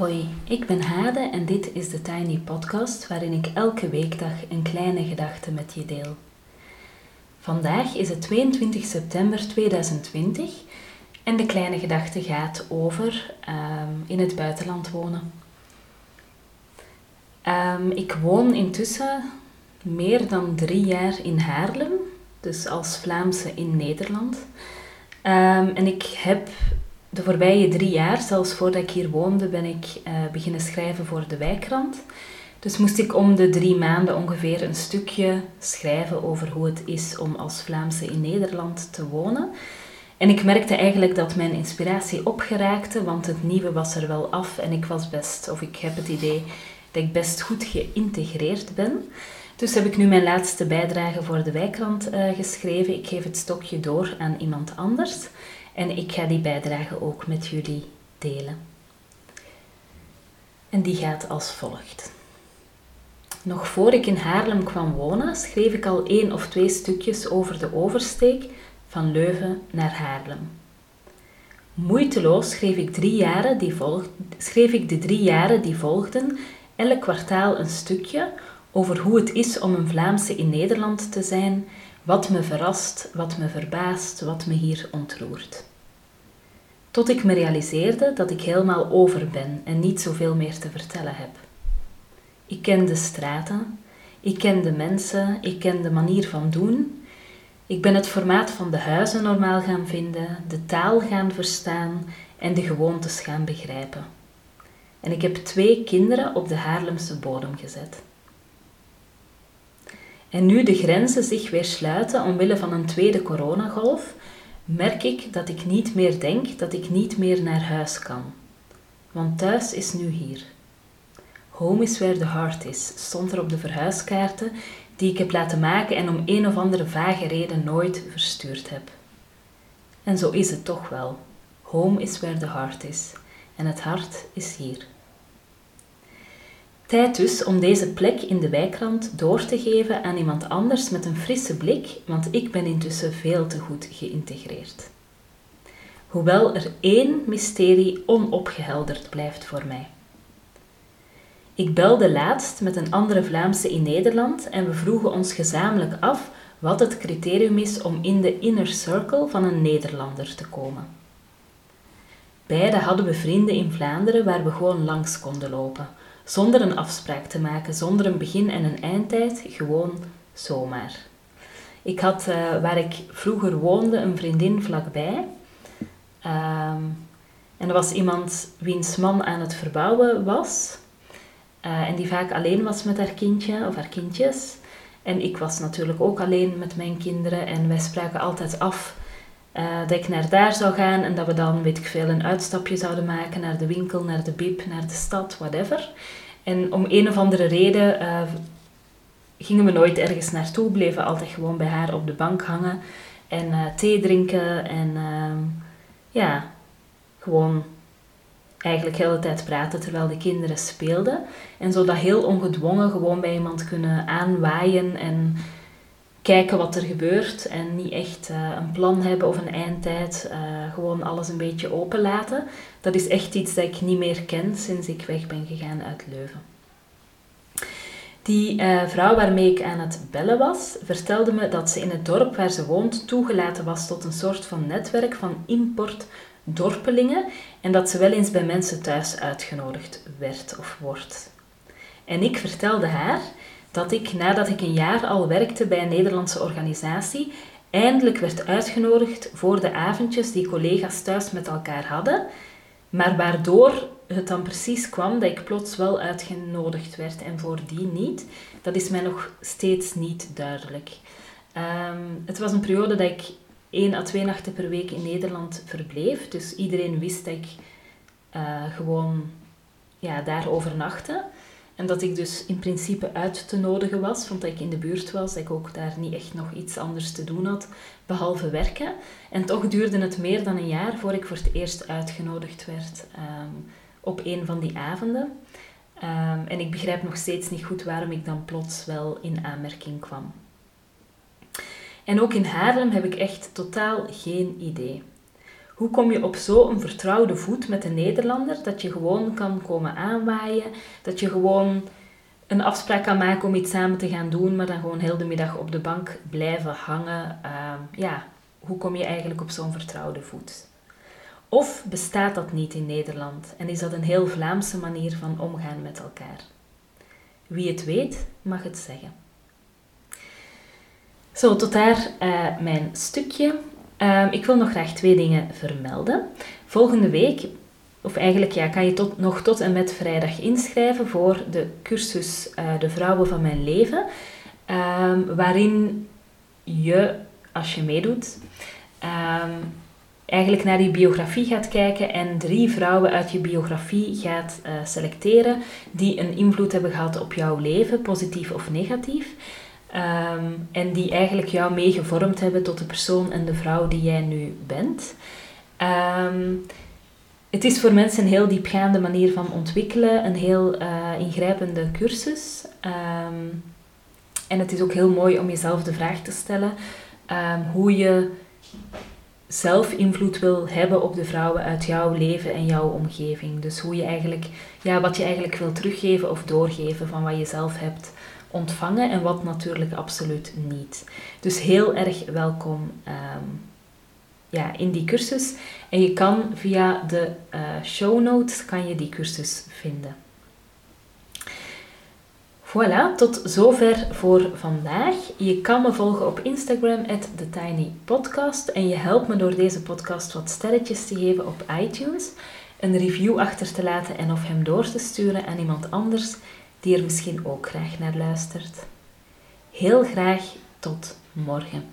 Hoi, ik ben Hade en dit is de Tiny Podcast waarin ik elke weekdag een kleine gedachte met je deel. Vandaag is het 22 september 2020 en de kleine gedachte gaat over ehm, in het buitenland wonen. Ehm, ik woon intussen meer dan drie jaar in Haarlem, dus als Vlaamse in Nederland. Ehm, en ik heb de voorbije drie jaar, zelfs voordat ik hier woonde, ben ik uh, beginnen schrijven voor de wijkrand. Dus moest ik om de drie maanden ongeveer een stukje schrijven over hoe het is om als Vlaamse in Nederland te wonen. En ik merkte eigenlijk dat mijn inspiratie opgeraakte, want het nieuwe was er wel af en ik was best, of ik heb het idee dat ik best goed geïntegreerd ben. Dus heb ik nu mijn laatste bijdrage voor de wijkrand uh, geschreven. Ik geef het stokje door aan iemand anders. En ik ga die bijdrage ook met jullie delen. En die gaat als volgt. Nog voor ik in Haarlem kwam wonen, schreef ik al één of twee stukjes over de oversteek van Leuven naar Haarlem. Moeiteloos schreef ik, jaren die schreef ik de drie jaren die volgden elk kwartaal een stukje over hoe het is om een Vlaamse in Nederland te zijn, wat me verrast, wat me verbaast, wat me hier ontroert. Tot ik me realiseerde dat ik helemaal over ben en niet zoveel meer te vertellen heb. Ik ken de straten, ik ken de mensen, ik ken de manier van doen. Ik ben het formaat van de huizen normaal gaan vinden, de taal gaan verstaan en de gewoontes gaan begrijpen. En ik heb twee kinderen op de Haarlemse bodem gezet. En nu de grenzen zich weer sluiten omwille van een tweede coronagolf, merk ik dat ik niet meer denk dat ik niet meer naar huis kan. Want thuis is nu hier. Home is where the heart is, stond er op de verhuiskaarten die ik heb laten maken en om een of andere vage reden nooit verstuurd heb. En zo is het toch wel. Home is where the heart is. En het hart is hier. Tijd dus om deze plek in de wijkrand door te geven aan iemand anders met een frisse blik, want ik ben intussen veel te goed geïntegreerd. Hoewel er één mysterie onopgehelderd blijft voor mij. Ik belde laatst met een andere Vlaamse in Nederland en we vroegen ons gezamenlijk af wat het criterium is om in de inner circle van een Nederlander te komen. Beide hadden we vrienden in Vlaanderen waar we gewoon langs konden lopen zonder een afspraak te maken, zonder een begin- en een eindtijd, gewoon zomaar. Ik had uh, waar ik vroeger woonde een vriendin vlakbij. Um, en er was iemand wiens man aan het verbouwen was. Uh, en die vaak alleen was met haar kindje of haar kindjes. En ik was natuurlijk ook alleen met mijn kinderen. En wij spraken altijd af uh, dat ik naar daar zou gaan en dat we dan, weet ik veel, een uitstapje zouden maken naar de winkel, naar de bib, naar de stad, whatever. En om een of andere reden uh, gingen we nooit ergens naartoe, bleven altijd gewoon bij haar op de bank hangen en uh, thee drinken en ja, gewoon eigenlijk de hele tijd praten terwijl de kinderen speelden. En zo dat heel ongedwongen gewoon bij iemand kunnen aanwaaien en kijken wat er gebeurt en niet echt uh, een plan hebben of een eindtijd. Uh, gewoon alles een beetje openlaten. Dat is echt iets dat ik niet meer ken sinds ik weg ben gegaan uit Leuven. Die uh, vrouw waarmee ik aan het bellen was, vertelde me dat ze in het dorp waar ze woont toegelaten was tot een soort van netwerk van importdorpelingen en dat ze wel eens bij mensen thuis uitgenodigd werd of wordt. En ik vertelde haar dat ik, nadat ik een jaar al werkte bij een Nederlandse organisatie, eindelijk werd uitgenodigd voor de avondjes die collega's thuis met elkaar hadden, maar waardoor het dan precies kwam dat ik plots wel uitgenodigd werd en voordien niet, dat is mij nog steeds niet duidelijk. Ehm, het was een periode dat ik één à twee nachten per week in Nederland verbleef, dus iedereen wist dat ik uh, gewoon ja, daar overnachtte. En dat ik dus in principe uit te nodigen was, want ik in de buurt was, dat ik ook daar niet echt nog iets anders te doen had, behalve werken. En toch duurde het meer dan een jaar voor ik voor het eerst uitgenodigd werd um, op een van die avonden. Um, en ik begrijp nog steeds niet goed waarom ik dan plots wel in aanmerking kwam. En ook in Haarlem heb ik echt totaal geen idee. Hoe kom je op zo'n vertrouwde voet met een Nederlander dat je gewoon kan komen aanwaaien, dat je gewoon een afspraak kan maken om iets samen te gaan doen, maar dan gewoon heel de middag op de bank blijven hangen. Ehm, ja, hoe kom je eigenlijk op zo'n vertrouwde voet? Of bestaat dat niet in Nederland en is dat een heel Vlaamse manier van omgaan met elkaar? Wie het weet, mag het zeggen. Zo, tot daar uh, mijn stukje. Uh, ik wil nog graag twee dingen vermelden. Volgende week, of eigenlijk ja, kan je tot, nog tot en met vrijdag inschrijven voor de cursus uh, De Vrouwen van Mijn Leven. Um, waarin je, als je meedoet, um, eigenlijk naar die biografie gaat kijken en drie vrouwen uit je biografie gaat uh, selecteren die een invloed hebben gehad op jouw leven, positief of negatief. Um, en die eigenlijk jou meegevormd hebben tot de persoon en de vrouw die jij nu bent. Um, het is voor mensen een heel diepgaande manier van ontwikkelen, een heel uh, ingrijpende cursus. Um, en het is ook heel mooi om jezelf de vraag te stellen hoe je zelf invloed wil hebben op de vrouwen uit jouw leven en jouw omgeving. Dus hoe je eigenlijk, ja, wat je eigenlijk wil teruggeven of doorgeven van wat je zelf hebt ontvangen en wat natuurlijk absoluut niet. Dus heel erg welkom um, ja, in die cursus. En je kan via de uh, show notes kan je die cursus vinden. Voilà, tot zover voor vandaag. Je kan me volgen op Instagram, TheTinyPodcast. En je helpt me door deze podcast wat sterretjes te geven op iTunes, een review achter te laten en of hem door te sturen aan iemand anders die er misschien ook graag naar luistert. Heel graag tot morgen.